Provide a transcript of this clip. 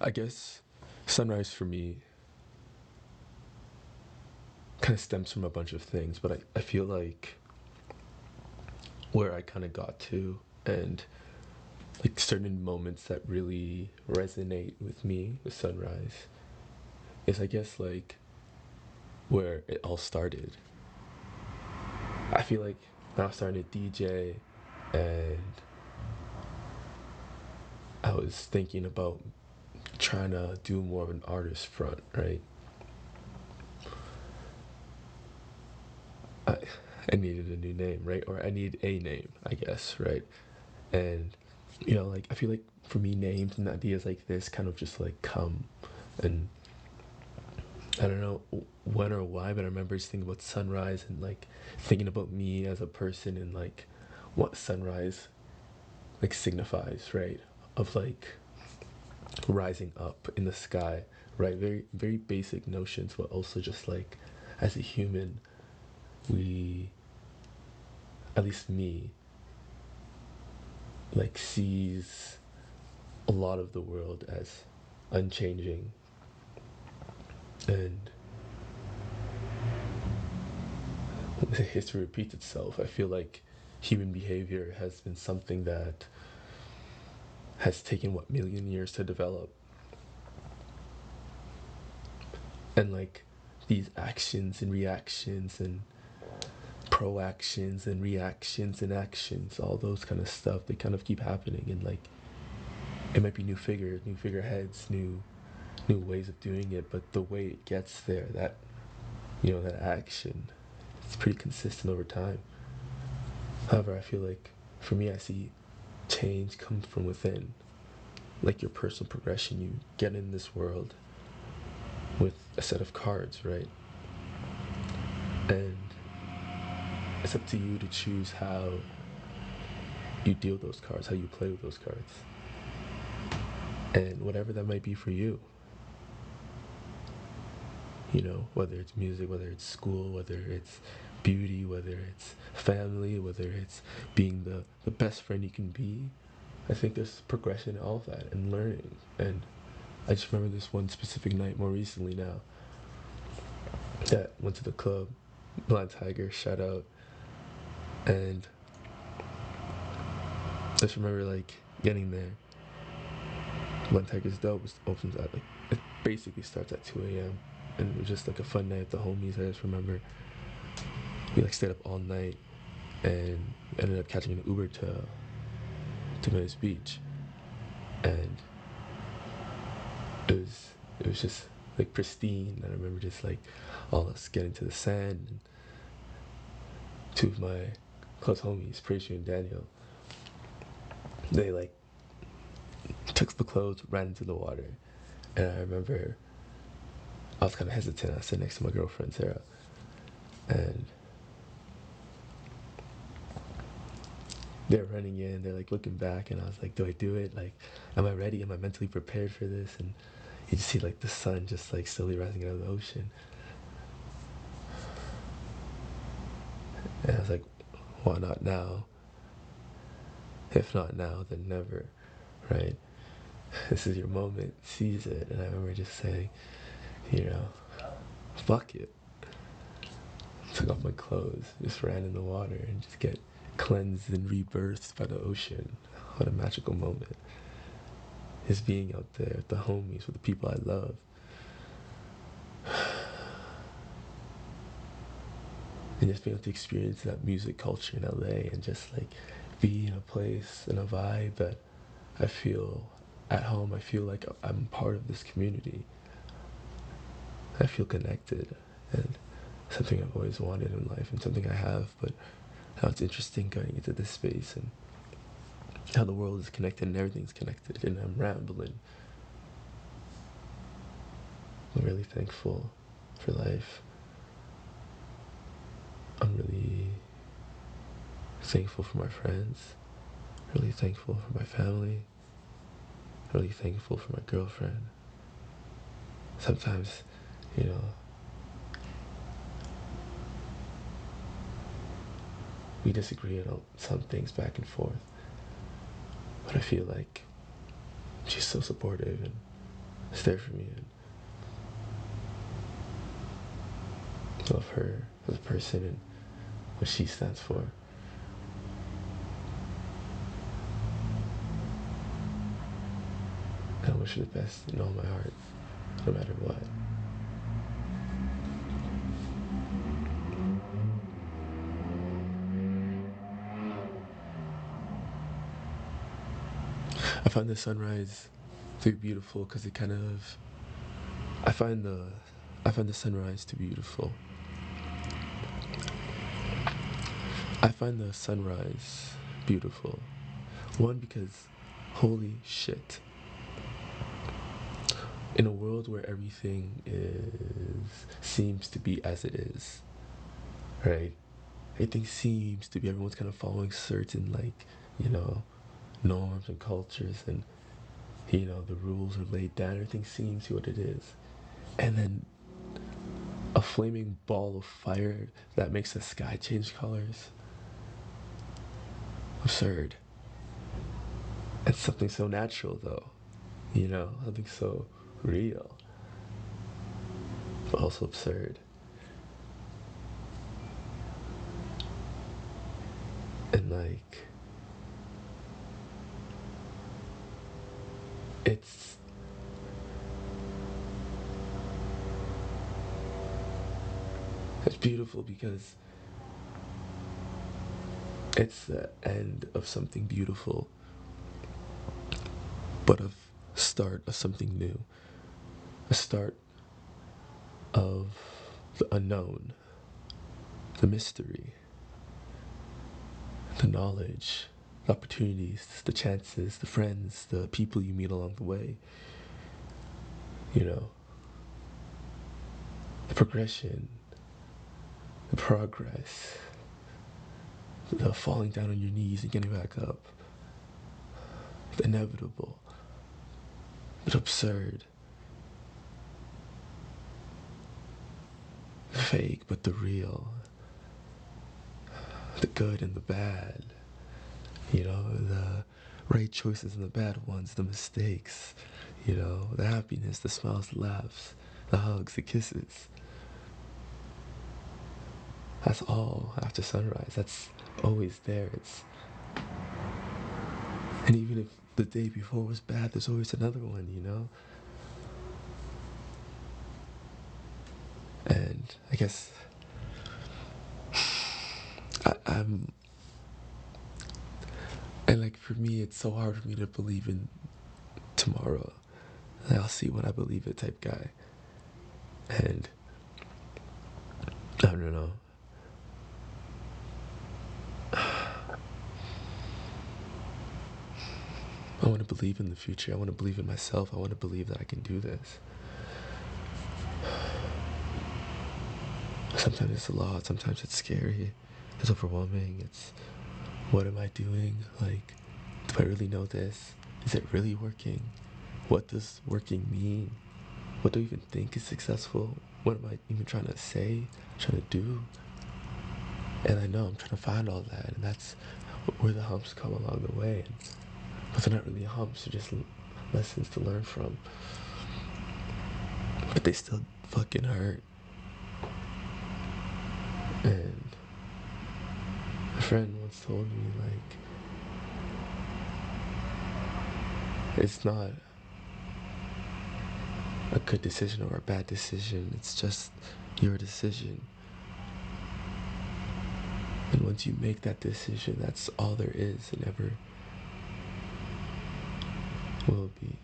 I guess Sunryze for me kind of stems from a bunch of things, but I, I feel like where I kind of got to and like certain moments that really resonate with me with Sunryze is I guess like where it all started. I feel like when I was starting to DJ and I was thinking about trying to do more of an artist front, right? I, I needed a new name, right? Or I need a name, I guess, right? And you know, like I feel like for me, names and ideas like this kind of just like come, and I don't know when or why, but I remember just thinking about sunrise and like thinking about me as a person and like what sunrise like signifies, right? Of like rising up in the sky, right? Very very basic notions, but also just like as a human, we at least me like sees a lot of the world as unchanging and history repeats itself i feel like human behavior has been something that has taken what million years to develop and like these actions and reactions and proactions and reactions and actions, all those kind of stuff, they kind of keep happening and like it might be new figures, new figureheads, new new ways of doing it, but the way it gets there, that you know, that action, it's pretty consistent over time. However, I feel like for me I see change comes from within. Like your personal progression, you get in this world with a set of cards, right? And it's up to you to choose how you deal those cards, how you play with those cards. And whatever that might be for you. You know, whether it's music, whether it's school, whether it's beauty, whether it's family, whether it's being the, the best friend you can be. I think there's progression in all of that and learning. And I just remember this one specific night more recently now that went to the club, Blind Tiger, shout out and I just remember like getting there. When Tiger's Dope opens at like it basically starts at 2 a.m. and it was just like a fun night with the homies. I just remember we like stayed up all night and ended up catching an Uber to to Venice Beach, and it was it was just like pristine. I remember just like all us getting to the sand. And two of my close homies, Preacher and Daniel, they like took the clothes, ran into the water. And I remember I was kind of hesitant. I sat next to my girlfriend, Sarah. And they're running in, they're like looking back, and I was like, do I do it? Like, am I ready? Am I mentally prepared for this? And you just see like the sun just like slowly rising out of the ocean. And I was like, why not now? If not now, then never, right? This is your moment, seize it. And I remember just saying, you know, fuck it. Took off my clothes, just ran in the water and just get cleansed and rebirthed by the ocean. What a magical moment. Just being out there with the homies, with the people I love. and just being able to experience that music culture in LA and just like be in a place and a vibe that I feel at home. I feel like I'm part of this community. I feel connected and something I've always wanted in life and something I have, but how it's interesting going into this space and how the world is connected and everything's connected and I'm rambling. I'm really thankful for life. I'm really thankful for my friends, really thankful for my family, really thankful for my girlfriend. Sometimes, you know, we disagree on some things back and forth, but I feel like she's so supportive and is there for me. And love her as a person and what she stands for. and I wish her the best in all my heart, no matter what. I find the sunrise very beautiful because it kind of. I find the, I find the sunrise to be beautiful. I find the sunrise beautiful. One because, holy shit. In a world where everything is seems to be as it is, right? Everything seems to be everyone's kind of following certain like, you know, norms and cultures and you know the rules are laid down. Everything seems what it is. And then a flaming ball of fire that makes the sky change colors. Absurd. It's something so natural though. You know something so real. But also absurd. And like it's it's beautiful because it's the end of something beautiful but a start of something new. A start of the unknown the mystery the knowledge the opportunities, the chances, the friends, the people you meet along the way. You know, the progression, the progress, the falling down on your knees and getting back up, the inevitable, the absurd, the fake but the real, the good and the bad you know, the right choices and the bad ones, the mistakes, you know, the happiness, the smiles, the laughs, the hugs, the kisses. That's all after sunrise. That's always there. It's and even if the day before was bad, there's always another one, you know? And I guess I, I'm and like for me, it's so hard for me to believe in tomorrow. I'll see when I believe it type guy. And I don't know. I want to believe in the future. I want to believe in myself. I want to believe that I can do this. Sometimes it's a lot. Sometimes it's scary. It's overwhelming. It's what am I doing? Like, do I really know this? Is it really working? What does working mean? What do I even think is successful? What am I even trying to say, trying to do? And I know I'm trying to find all that, and that's where the humps come along the way. But they're not really humps, they're just lessons to learn from. But they still fucking hurt. And friend once told me, like, it's not a good decision or a bad decision, it's just your decision. And once you make that decision, that's all there is and ever will be.